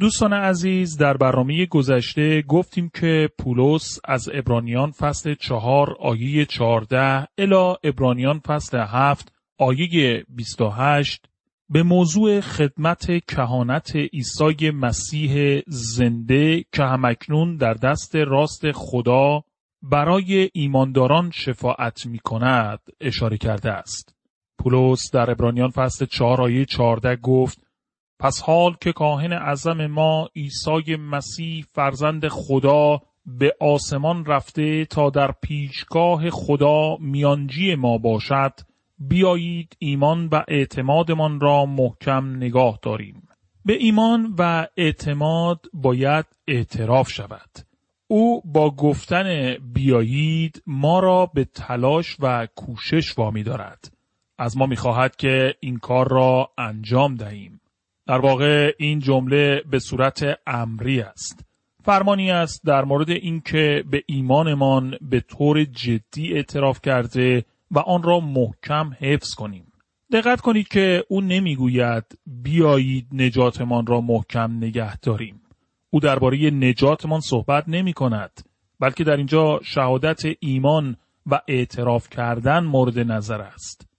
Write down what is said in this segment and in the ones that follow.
دوستان عزیز در برنامه گذشته گفتیم که پولس از ابرانیان فصل چهار آیه چهارده الا ابرانیان فصل هفت آیه 28 به موضوع خدمت کهانت عیسی مسیح زنده که همکنون در دست راست خدا برای ایمانداران شفاعت می کند اشاره کرده است. پولس در ابرانیان فصل 4 آیه 14 گفت پس حال که کاهن اعظم ما عیسی مسیح فرزند خدا به آسمان رفته تا در پیشگاه خدا میانجی ما باشد بیایید ایمان و اعتمادمان را محکم نگاه داریم. به ایمان و اعتماد باید اعتراف شود. او با گفتن بیایید ما را به تلاش و کوشش وامی دارد. از ما می‌خواهد که این کار را انجام دهیم. در واقع این جمله به صورت امری است. فرمانی است در مورد اینکه به ایمانمان به طور جدی اعتراف کرده و آن را محکم حفظ کنیم. دقت کنید که او نمی‌گوید بیایید نجاتمان را محکم نگه داریم. او درباره نجاتمان صحبت نمی کند بلکه در اینجا شهادت ایمان و اعتراف کردن مورد نظر است.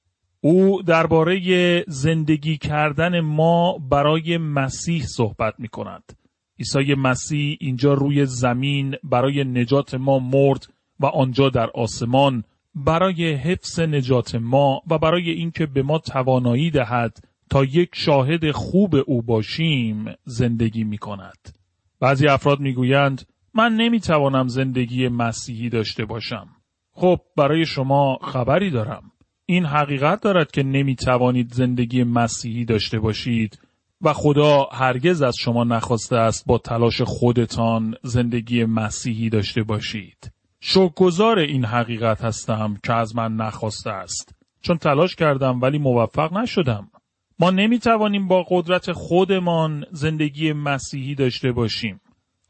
او درباره زندگی کردن ما برای مسیح صحبت می کند. عیسی مسیح اینجا روی زمین برای نجات ما مرد و آنجا در آسمان برای حفظ نجات ما و برای اینکه به ما توانایی دهد تا یک شاهد خوب او باشیم زندگی می کند. بعضی افراد می گویند من نمی توانم زندگی مسیحی داشته باشم. خب برای شما خبری دارم. این حقیقت دارد که نمی توانید زندگی مسیحی داشته باشید و خدا هرگز از شما نخواسته است با تلاش خودتان زندگی مسیحی داشته باشید. شکرگزار این حقیقت هستم که از من نخواسته است. چون تلاش کردم ولی موفق نشدم. ما نمی توانیم با قدرت خودمان زندگی مسیحی داشته باشیم.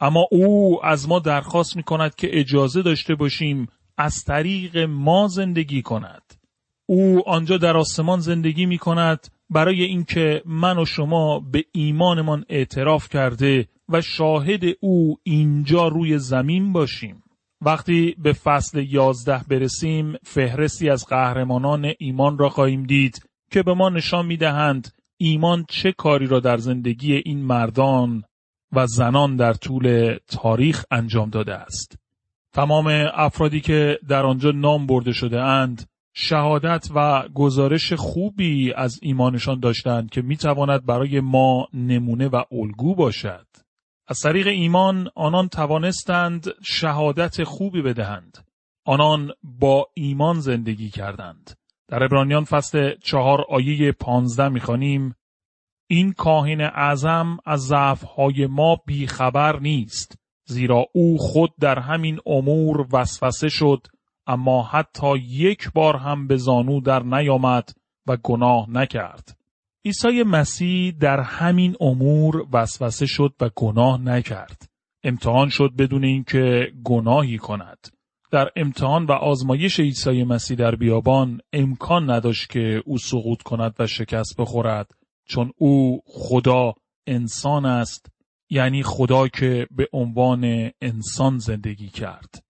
اما او از ما درخواست می کند که اجازه داشته باشیم از طریق ما زندگی کند. او آنجا در آسمان زندگی می کند برای اینکه من و شما به ایمانمان اعتراف کرده و شاهد او اینجا روی زمین باشیم. وقتی به فصل یازده برسیم فهرستی از قهرمانان ایمان را خواهیم دید که به ما نشان می دهند ایمان چه کاری را در زندگی این مردان و زنان در طول تاریخ انجام داده است. تمام افرادی که در آنجا نام برده شده اند شهادت و گزارش خوبی از ایمانشان داشتند که می‌تواند برای ما نمونه و الگو باشد. از طریق ایمان آنان توانستند شهادت خوبی بدهند. آنان با ایمان زندگی کردند. در ابرانیان فصل چهار آیه پانزده می‌خوانیم این کاهن اعظم از ضعفهای ما بیخبر نیست زیرا او خود در همین امور وسوسه شد اما حتی یک بار هم به زانو در نیامد و گناه نکرد. عیسی مسیح در همین امور وسوسه شد و گناه نکرد. امتحان شد بدون اینکه گناهی کند. در امتحان و آزمایش عیسی مسیح در بیابان امکان نداشت که او سقوط کند و شکست بخورد چون او خدا انسان است یعنی خدا که به عنوان انسان زندگی کرد.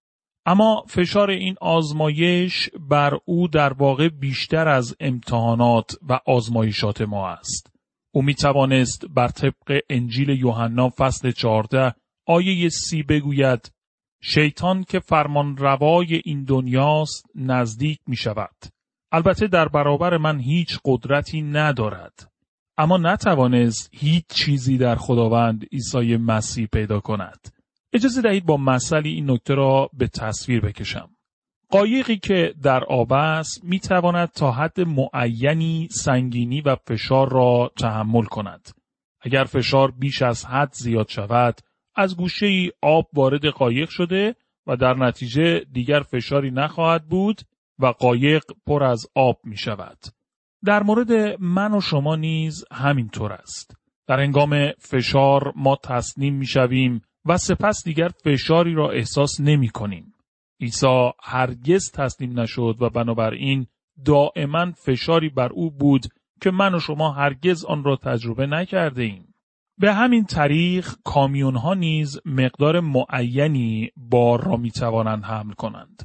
اما فشار این آزمایش بر او در واقع بیشتر از امتحانات و آزمایشات ما است. او می توانست بر طبق انجیل یوحنا فصل 14 آیه سی بگوید شیطان که فرمان روای این دنیاست نزدیک می شود. البته در برابر من هیچ قدرتی ندارد. اما نتوانست هیچ چیزی در خداوند عیسی مسیح پیدا کند. اجازه دهید با مسئله این نکته را به تصویر بکشم. قایقی که در آب است می تواند تا حد معینی سنگینی و فشار را تحمل کند. اگر فشار بیش از حد زیاد شود از گوشه ای آب وارد قایق شده و در نتیجه دیگر فشاری نخواهد بود و قایق پر از آب می شود. در مورد من و شما نیز همینطور است. در انگام فشار ما تسلیم می شویم و سپس دیگر فشاری را احساس نمی کنیم. عیسی هرگز تسلیم نشد و بنابراین دائما فشاری بر او بود که من و شما هرگز آن را تجربه نکرده ایم. به همین طریق کامیون ها نیز مقدار معینی بار را می توانند حمل کنند.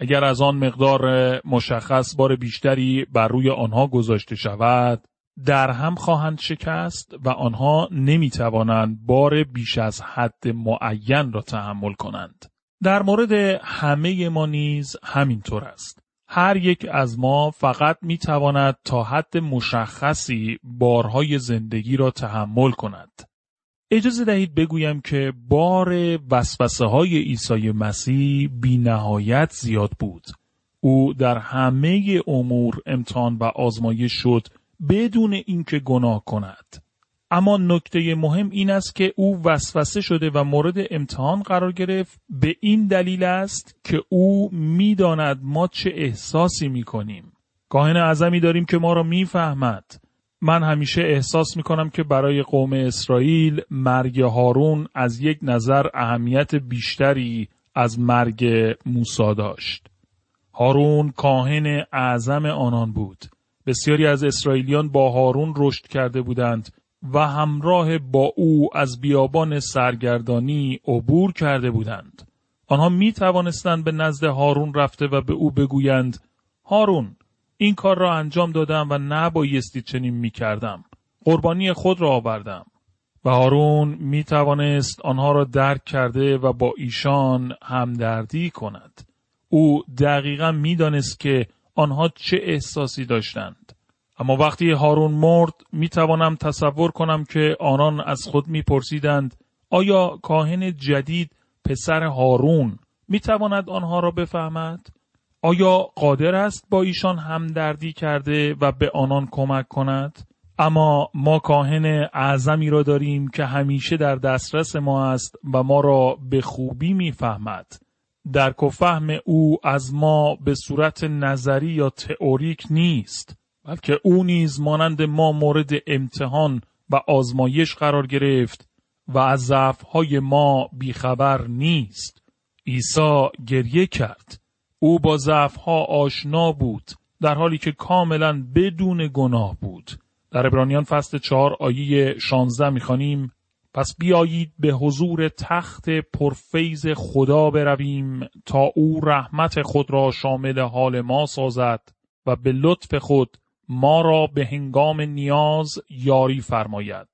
اگر از آن مقدار مشخص بار بیشتری بر روی آنها گذاشته شود، در هم خواهند شکست و آنها نمی توانند بار بیش از حد معین را تحمل کنند. در مورد همه ما نیز همینطور است. هر یک از ما فقط می تواند تا حد مشخصی بارهای زندگی را تحمل کند. اجازه دهید بگویم که بار وسوسه های عیسی مسیح بی نهایت زیاد بود. او در همه امور امتحان و آزمایش شد بدون اینکه گناه کند. اما نکته مهم این است که او وسوسه شده و مورد امتحان قرار گرفت به این دلیل است که او می‌داند ما چه احساسی می‌کنیم. کاهن اعظمی داریم که ما را می‌فهمد. من همیشه احساس می‌کنم که برای قوم اسرائیل مرگ هارون از یک نظر اهمیت بیشتری از مرگ موسا داشت. هارون کاهن اعظم آنان بود. بسیاری از اسرائیلیان با هارون رشد کرده بودند و همراه با او از بیابان سرگردانی عبور کرده بودند. آنها می توانستند به نزد هارون رفته و به او بگویند هارون این کار را انجام دادم و نبایستی چنین می کردم. قربانی خود را آوردم. و هارون می توانست آنها را درک کرده و با ایشان همدردی کند. او دقیقا می دانست که آنها چه احساسی داشتند. اما وقتی هارون مرد می توانم تصور کنم که آنان از خود می پرسیدند آیا کاهن جدید پسر هارون می تواند آنها را بفهمد؟ آیا قادر است با ایشان همدردی کرده و به آنان کمک کند؟ اما ما کاهن اعظمی را داریم که همیشه در دسترس ما است و ما را به خوبی می‌فهمد. درک و فهم او از ما به صورت نظری یا تئوریک نیست بلکه او نیز مانند ما مورد امتحان و آزمایش قرار گرفت و از ضعفهای ما بیخبر نیست. عیسی گریه کرد. او با ضعفها آشنا بود در حالی که کاملا بدون گناه بود. در ابرانیان فصل چهار آیه شانزده می‌خوانیم پس بیایید به حضور تخت پرفیز خدا برویم تا او رحمت خود را شامل حال ما سازد و به لطف خود ما را به هنگام نیاز یاری فرماید.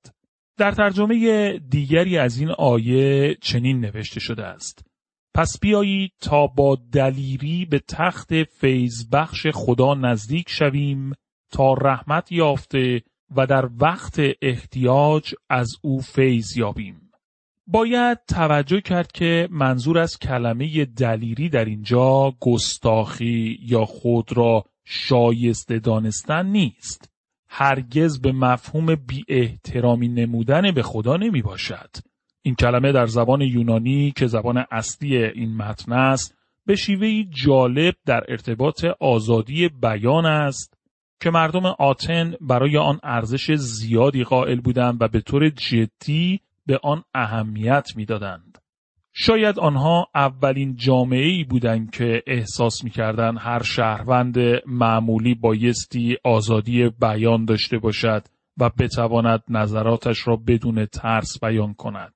در ترجمه دیگری از این آیه چنین نوشته شده است. پس بیایید تا با دلیری به تخت فیض بخش خدا نزدیک شویم تا رحمت یافته و در وقت احتیاج از او فیض یابیم. باید توجه کرد که منظور از کلمه دلیری در اینجا گستاخی یا خود را شایسته دانستن نیست. هرگز به مفهوم بی احترامی نمودن به خدا نمی باشد. این کلمه در زبان یونانی که زبان اصلی این متن است به شیوهی جالب در ارتباط آزادی بیان است که مردم آتن برای آن ارزش زیادی قائل بودند و به طور جدی به آن اهمیت می‌دادند. شاید آنها اولین جامعه ای بودند که احساس می‌کردند هر شهروند معمولی بایستی آزادی بیان داشته باشد و بتواند نظراتش را بدون ترس بیان کند.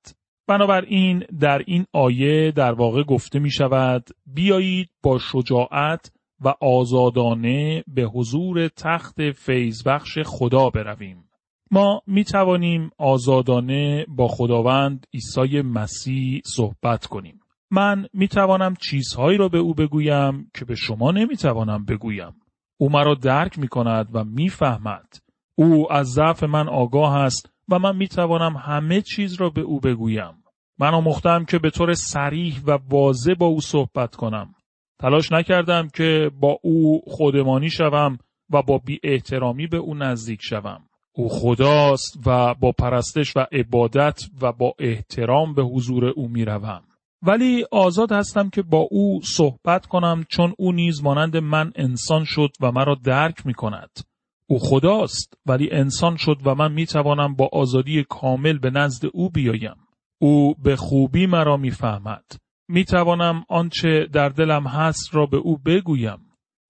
بنابراین در این آیه در واقع گفته می شود بیایید با شجاعت و آزادانه به حضور تخت فیضبخش خدا برویم. ما می توانیم آزادانه با خداوند عیسی مسیح صحبت کنیم. من می توانم چیزهایی را به او بگویم که به شما نمی توانم بگویم. او مرا درک می کند و می فهمد. او از ضعف من آگاه است و من می توانم همه چیز را به او بگویم. من آموختم که به طور سریح و واضح با او صحبت کنم. تلاش نکردم که با او خودمانی شوم و با بی احترامی به او نزدیک شوم. او خداست و با پرستش و عبادت و با احترام به حضور او می‌روم. ولی آزاد هستم که با او صحبت کنم چون او نیز مانند من انسان شد و مرا درک می کند. او خداست ولی انسان شد و من می توانم با آزادی کامل به نزد او بیایم. او به خوبی مرا می‌فهمد. می توانم آنچه در دلم هست را به او بگویم.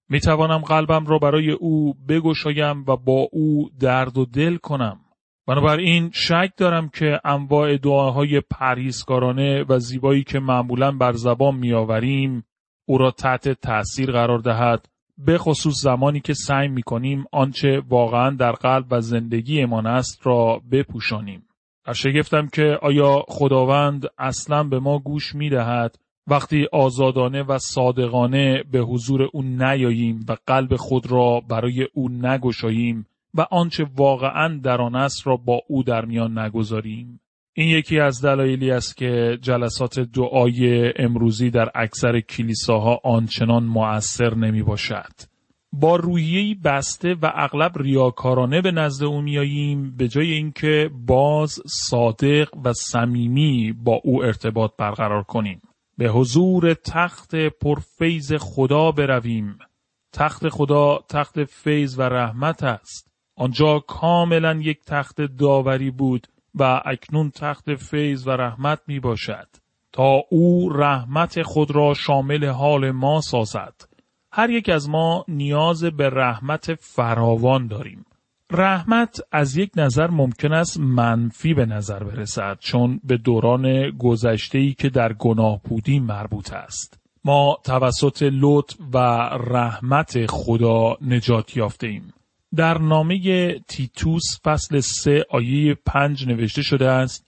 می توانم قلبم را برای او بگشایم و با او درد و دل کنم. بنابراین شک دارم که انواع دعاهای پرهیزکارانه و زیبایی که معمولا بر زبان میآوریم او را تحت تأثیر قرار دهد به خصوص زمانی که سعی می کنیم آنچه واقعا در قلب و زندگیمان است را بپوشانیم. شگفتم که آیا خداوند اصلا به ما گوش می دهد وقتی آزادانه و صادقانه به حضور او نیاییم و قلب خود را برای او نگشاییم و آنچه واقعا در آن است را با او در میان نگذاریم این یکی از دلایلی است که جلسات دعای امروزی در اکثر کلیساها آنچنان مؤثر نمی باشد. با روحیه‌ای بسته و اغلب ریاکارانه به نزد او میاییم به جای اینکه باز صادق و صمیمی با او ارتباط برقرار کنیم. به حضور تخت پرفیض خدا برویم. تخت خدا تخت فیض و رحمت است. آنجا کاملا یک تخت داوری بود و اکنون تخت فیض و رحمت می باشد تا او رحمت خود را شامل حال ما سازد. هر یک از ما نیاز به رحمت فراوان داریم. رحمت از یک نظر ممکن است منفی به نظر برسد چون به دوران گذشته که در گناه بودیم مربوط است. ما توسط لطف و رحمت خدا نجات یافته ایم. در نامه تیتوس فصل سه آیه پنج نوشته شده است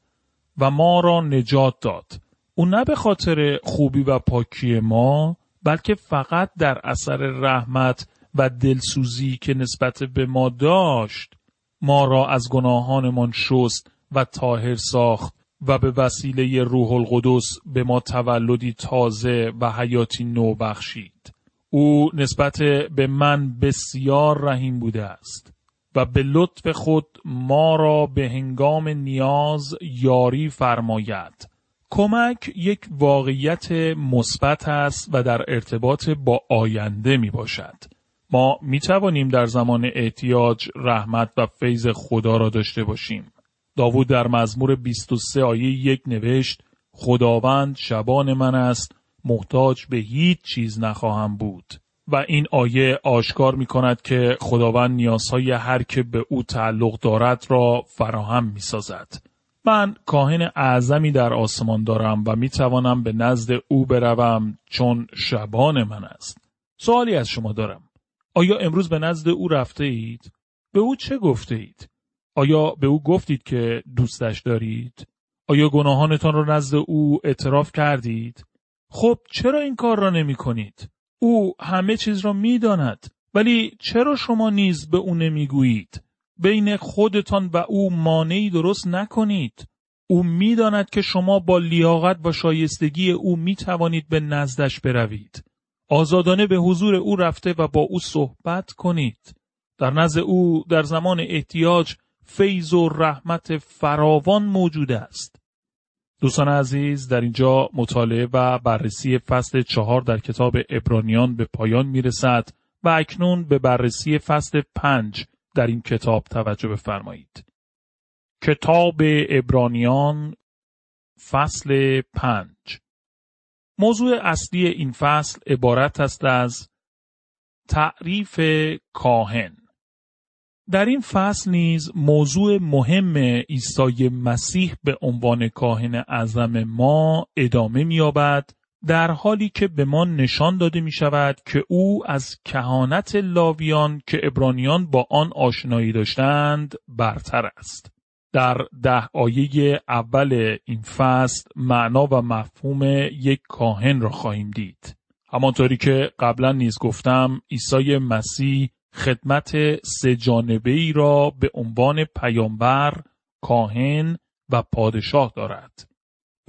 و ما را نجات داد. او نه به خاطر خوبی و پاکی ما بلکه فقط در اثر رحمت و دلسوزی که نسبت به ما داشت ما را از گناهانمان شست و تاهر ساخت و به وسیله روح القدس به ما تولدی تازه و حیاتی نو بخشید. او نسبت به من بسیار رحیم بوده است و به لطف خود ما را به هنگام نیاز یاری فرماید. کمک یک واقعیت مثبت است و در ارتباط با آینده می باشد. ما می توانیم در زمان احتیاج رحمت و فیض خدا را داشته باشیم. داوود در مزمور 23 آیه یک نوشت خداوند شبان من است محتاج به هیچ چیز نخواهم بود و این آیه آشکار می کند که خداوند نیازهای هر که به او تعلق دارد را فراهم می سازد. من کاهن اعظمی در آسمان دارم و می توانم به نزد او بروم چون شبان من است. سوالی از شما دارم. آیا امروز به نزد او رفته اید؟ به او چه گفته اید؟ آیا به او گفتید که دوستش دارید؟ آیا گناهانتان را نزد او اعتراف کردید؟ خب چرا این کار را نمی کنید؟ او همه چیز را می داند. ولی چرا شما نیز به او نمی‌گویید؟ بین خودتان و او مانعی درست نکنید. او می‌داند که شما با لیاقت و شایستگی او می توانید به نزدش بروید. آزادانه به حضور او رفته و با او صحبت کنید. در نزد او در زمان احتیاج فیض و رحمت فراوان موجود است. دوستان عزیز در اینجا مطالعه و بررسی فصل چهار در کتاب ابرانیان به پایان می رسد و اکنون به بررسی فصل پنج در این کتاب توجه بفرمایید. کتاب ابرانیان فصل پنج موضوع اصلی این فصل عبارت است از تعریف کاهن در این فصل نیز موضوع مهم عیسی مسیح به عنوان کاهن اعظم ما ادامه می‌یابد در حالی که به ما نشان داده می شود که او از کهانت لاویان که ابرانیان با آن آشنایی داشتند برتر است. در ده آیه اول این فصل معنا و مفهوم یک کاهن را خواهیم دید. همانطوری که قبلا نیز گفتم عیسی مسیح خدمت سه جانبه ای را به عنوان پیامبر، کاهن و پادشاه دارد.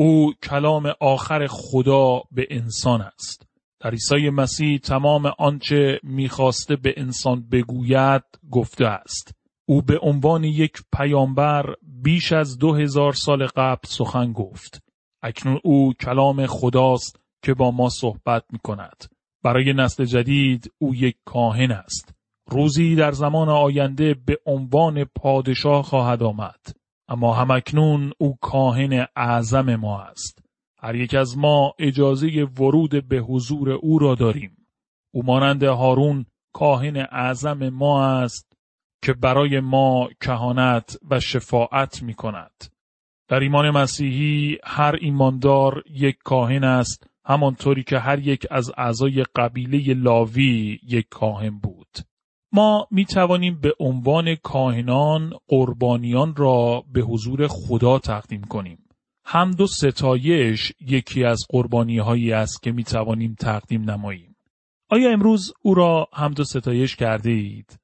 او کلام آخر خدا به انسان است. در عیسی مسیح تمام آنچه می‌خواسته به انسان بگوید گفته است. او به عنوان یک پیامبر بیش از دو هزار سال قبل سخن گفت. اکنون او کلام خداست که با ما صحبت می کند. برای نسل جدید او یک کاهن است. روزی در زمان آینده به عنوان پادشاه خواهد آمد. اما همکنون او کاهن اعظم ما است. هر یک از ما اجازه ورود به حضور او را داریم. او مانند هارون کاهن اعظم ما است که برای ما کهانت و شفاعت می کند. در ایمان مسیحی هر ایماندار یک کاهن است همانطوری که هر یک از اعضای قبیله لاوی یک کاهن بود. ما می توانیم به عنوان کاهنان قربانیان را به حضور خدا تقدیم کنیم. حمد و ستایش یکی از قربانی هایی است که می توانیم تقدیم نماییم. آیا امروز او را حمد و ستایش کرده اید؟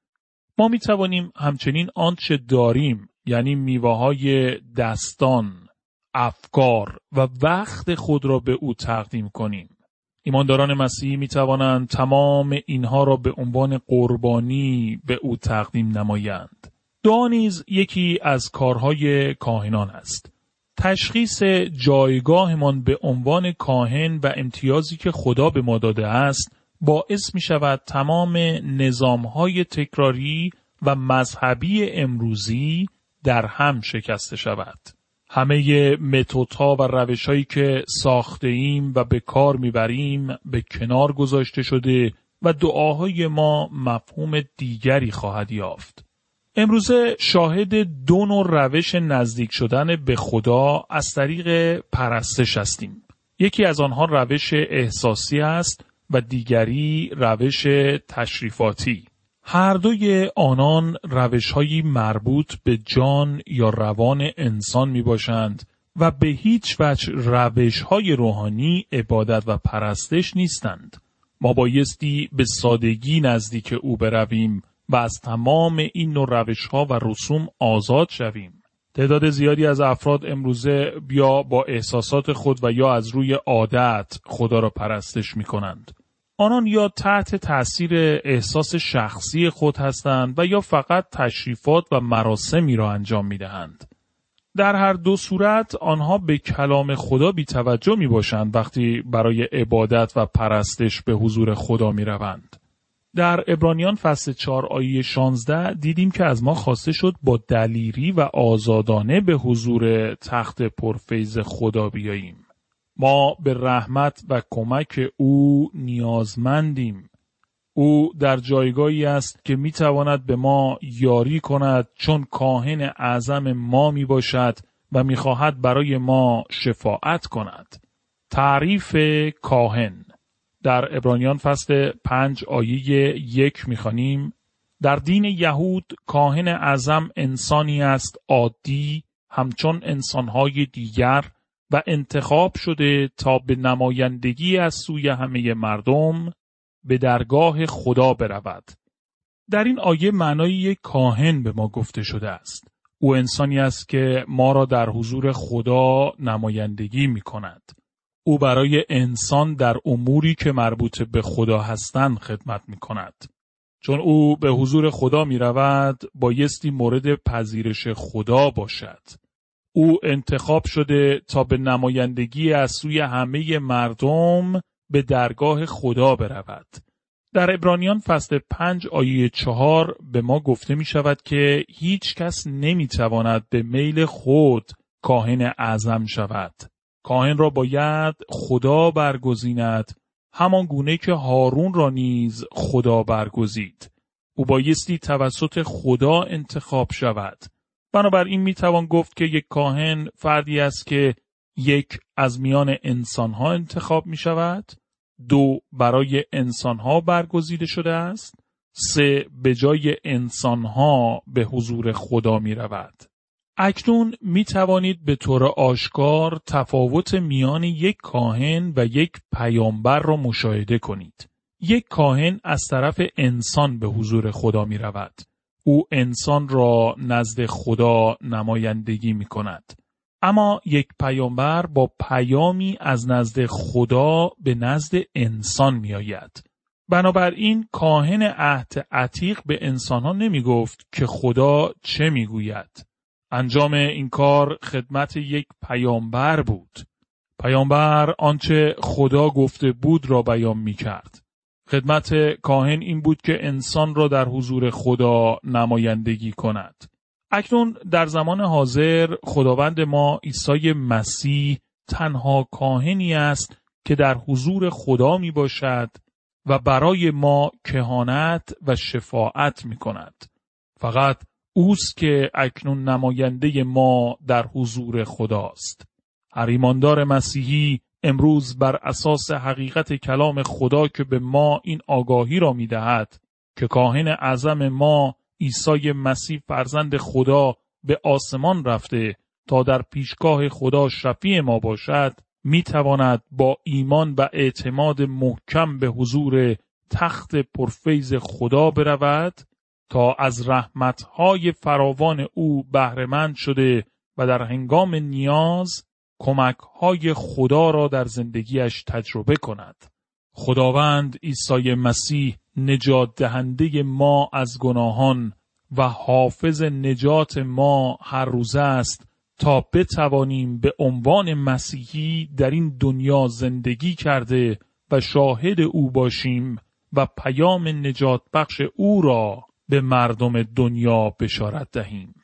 ما می توانیم همچنین آنچه داریم یعنی میوه های دستان، افکار و وقت خود را به او تقدیم کنیم. ایمانداران مسیحی می توانند تمام اینها را به عنوان قربانی به او تقدیم نمایند. دعا نیز یکی از کارهای کاهنان است. تشخیص جایگاهمان به عنوان کاهن و امتیازی که خدا به ما داده است باعث می شود تمام نظامهای تکراری و مذهبی امروزی در هم شکسته شود. همه متوتا و روشهایی که ساخته ایم و به کار می‌بریم به کنار گذاشته شده و دعاهای ما مفهوم دیگری خواهد یافت. امروزه شاهد دو نوع روش نزدیک شدن به خدا از طریق پرستش هستیم. یکی از آنها روش احساسی است و دیگری روش تشریفاتی. هر دوی آنان روشهایی مربوط به جان یا روان انسان می باشند و به هیچ وجه روشهای روحانی عبادت و پرستش نیستند. ما بایستی به سادگی نزدیک او برویم و از تمام این نوع روش ها و رسوم آزاد شویم. تعداد زیادی از افراد امروزه بیا با احساسات خود و یا از روی عادت خدا را پرستش می کنند. آنان یا تحت تأثیر احساس شخصی خود هستند و یا فقط تشریفات و مراسمی را انجام می دهند. در هر دو صورت آنها به کلام خدا بی توجه می باشند وقتی برای عبادت و پرستش به حضور خدا می روند. در ابرانیان فصل 4 آیه 16 دیدیم که از ما خواسته شد با دلیری و آزادانه به حضور تخت پرفیز خدا بیاییم. ما به رحمت و کمک او نیازمندیم. او در جایگاهی است که می تواند به ما یاری کند چون کاهن اعظم ما می باشد و می خواهد برای ما شفاعت کند. تعریف کاهن در ابرانیان فصل پنج آیه یک می‌خوانیم در دین یهود کاهن اعظم انسانی است عادی همچون انسانهای دیگر و انتخاب شده تا به نمایندگی از سوی همه مردم به درگاه خدا برود. در این آیه معنای یک کاهن به ما گفته شده است. او انسانی است که ما را در حضور خدا نمایندگی می کند. او برای انسان در اموری که مربوط به خدا هستند خدمت می کند. چون او به حضور خدا می رود بایستی مورد پذیرش خدا باشد. او انتخاب شده تا به نمایندگی از سوی همه مردم به درگاه خدا برود. در ابرانیان فصل پنج آیه چهار به ما گفته می شود که هیچ کس نمی تواند به میل خود کاهن اعظم شود. کاهن را باید خدا برگزیند همان گونه که هارون را نیز خدا برگزید. او بایستی توسط خدا انتخاب شود. بنابراین می توان گفت که یک کاهن فردی است که یک از میان انسانها انتخاب می شود دو برای انسانها برگزیده شده است سه به جای انسانها به حضور خدا می رود. اکنون می توانید به طور آشکار تفاوت میان یک کاهن و یک پیامبر را مشاهده کنید. یک کاهن از طرف انسان به حضور خدا می رود. او انسان را نزد خدا نمایندگی می کند. اما یک پیامبر با پیامی از نزد خدا به نزد انسان می آید. بنابراین کاهن عهد عتیق به انسانها نمی گفت که خدا چه می گوید. انجام این کار خدمت یک پیامبر بود. پیامبر آنچه خدا گفته بود را بیان می کرد. خدمت کاهن این بود که انسان را در حضور خدا نمایندگی کند. اکنون در زمان حاضر خداوند ما عیسی مسیح تنها کاهنی است که در حضور خدا می باشد و برای ما کهانت و شفاعت می کند. فقط اوست که اکنون نماینده ما در حضور خداست. هر ایماندار مسیحی امروز بر اساس حقیقت کلام خدا که به ما این آگاهی را می دهد که کاهن اعظم ما عیسی مسیح فرزند خدا به آسمان رفته تا در پیشگاه خدا شفیع ما باشد می تواند با ایمان و اعتماد محکم به حضور تخت پرفیز خدا برود تا از رحمتهای فراوان او بهرهمند شده و در هنگام نیاز کمکهای خدا را در زندگیش تجربه کند. خداوند عیسی مسیح نجات دهنده ما از گناهان و حافظ نجات ما هر روز است تا بتوانیم به عنوان مسیحی در این دنیا زندگی کرده و شاهد او باشیم و پیام نجات بخش او را به مردم دنیا بشارت دهیم.